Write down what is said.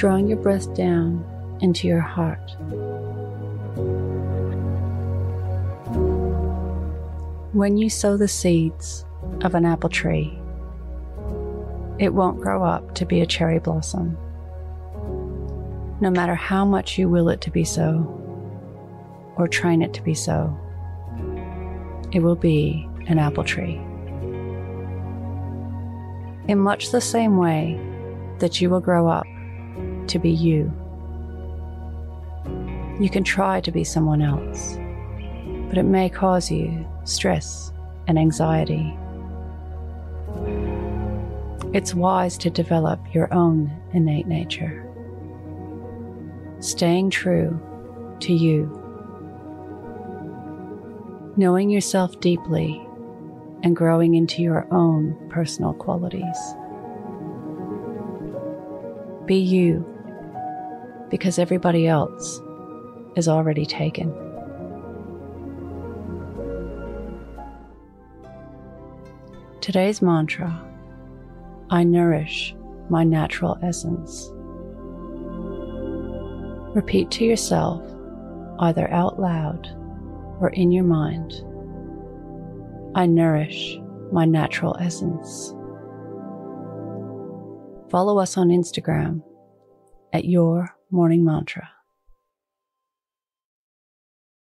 Drawing your breath down into your heart. When you sow the seeds of an apple tree, it won't grow up to be a cherry blossom. No matter how much you will it to be so, or train it to be so, it will be an apple tree. In much the same way that you will grow up to be you, you can try to be someone else, but it may cause you stress and anxiety. It's wise to develop your own innate nature, staying true to you knowing yourself deeply and growing into your own personal qualities. Be you, because everybody else is already taken. Today's mantra I nourish my natural essence. Repeat to yourself, either out loud or in your mind. I nourish my natural essence. Follow us on Instagram at Your Morning Mantra.